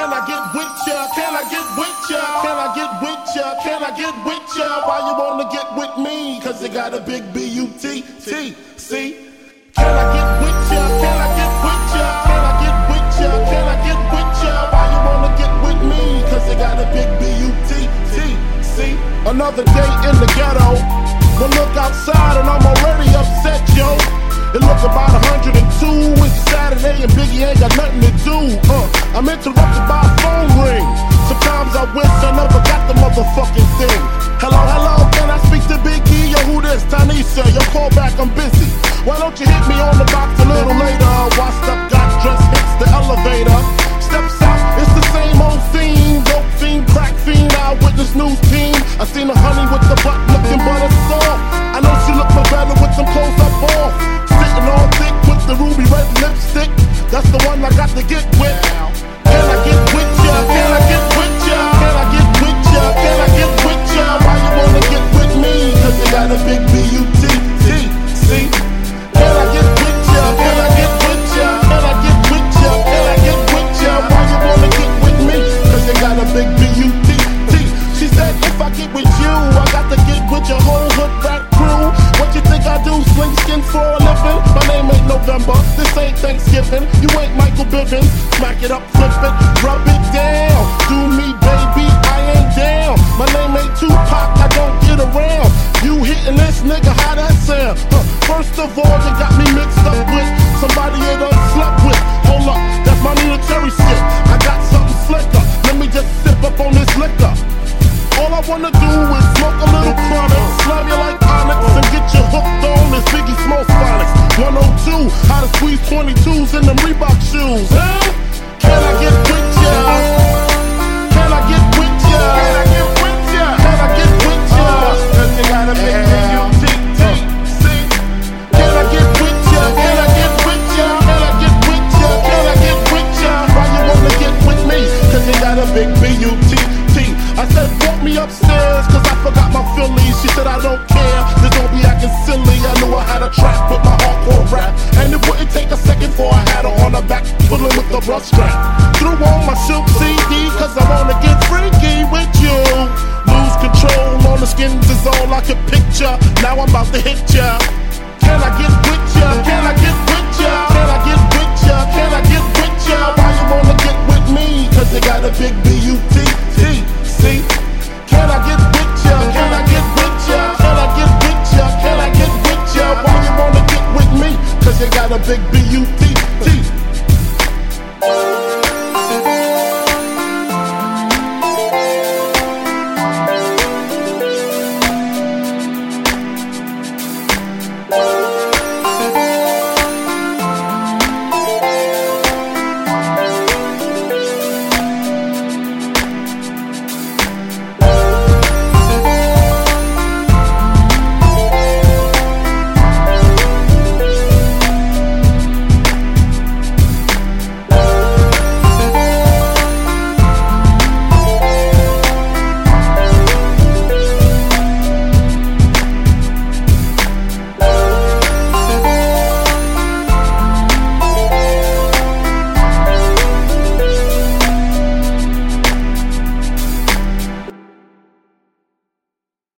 Can I get with ya? Can I get with ya? Can I get with ya? Can I get with ya? Why you wanna get with me? Cause you got a big B-U-T, T, see? Can I get with ya? Can I get with ya? Can I get with ya? Can I get with ya? Why you wanna get with me? Cause you got a big B-U-T, T, see? Another day in the ghetto. Don't you hit me on the box a little later? Washed up, got dressed, hits the elevator. Steps out, it's the same old scene. Dope fiend, crack fiend, eyewitness news team. I seen a honey with the butt looking butter soft. I know she look my better with some clothes up off. Sitting all thick with the ruby red lipstick. That's the one I got to get with. Can I get with ya? Can I your whole hood rat crew. What you think I do? Sling skin for a living? My name ain't November. This ain't Thanksgiving. You ain't Michael Bivins. Smack it up, flip it, rub it down. Do me, baby, I ain't down. My name ain't Tupac. I don't get around. You hitting this nigga? How that sound? Huh. First of all, you got me mixed up with somebody you done slept with. Hold up, that's my military shit. I got something slicker. Let me just sip up on this liquor. All I wanna do is smoke a little slam you like Onyx, and get you hooked on this Biggie Small Sonics. 102, how to squeeze 22s in them Reebok shoes. Huh? Can I get with? I said, walk me upstairs, cause I forgot my Phillies. She said, I don't care, this don't be acting silly. I knew I had a trap with my hardcore rap. And it wouldn't take a second for I had her on her back, pulling with the brush strap. Threw on my silk CD, cause I wanna get freaky with you. Lose control on the skins is all I could picture. Now I'm about to hit ya. Can I get with ya? Can I get with ya? Can I get with ya? Can I get with ya? Why you wanna get with me? Cause they got a big B-U-T. music, B-U-T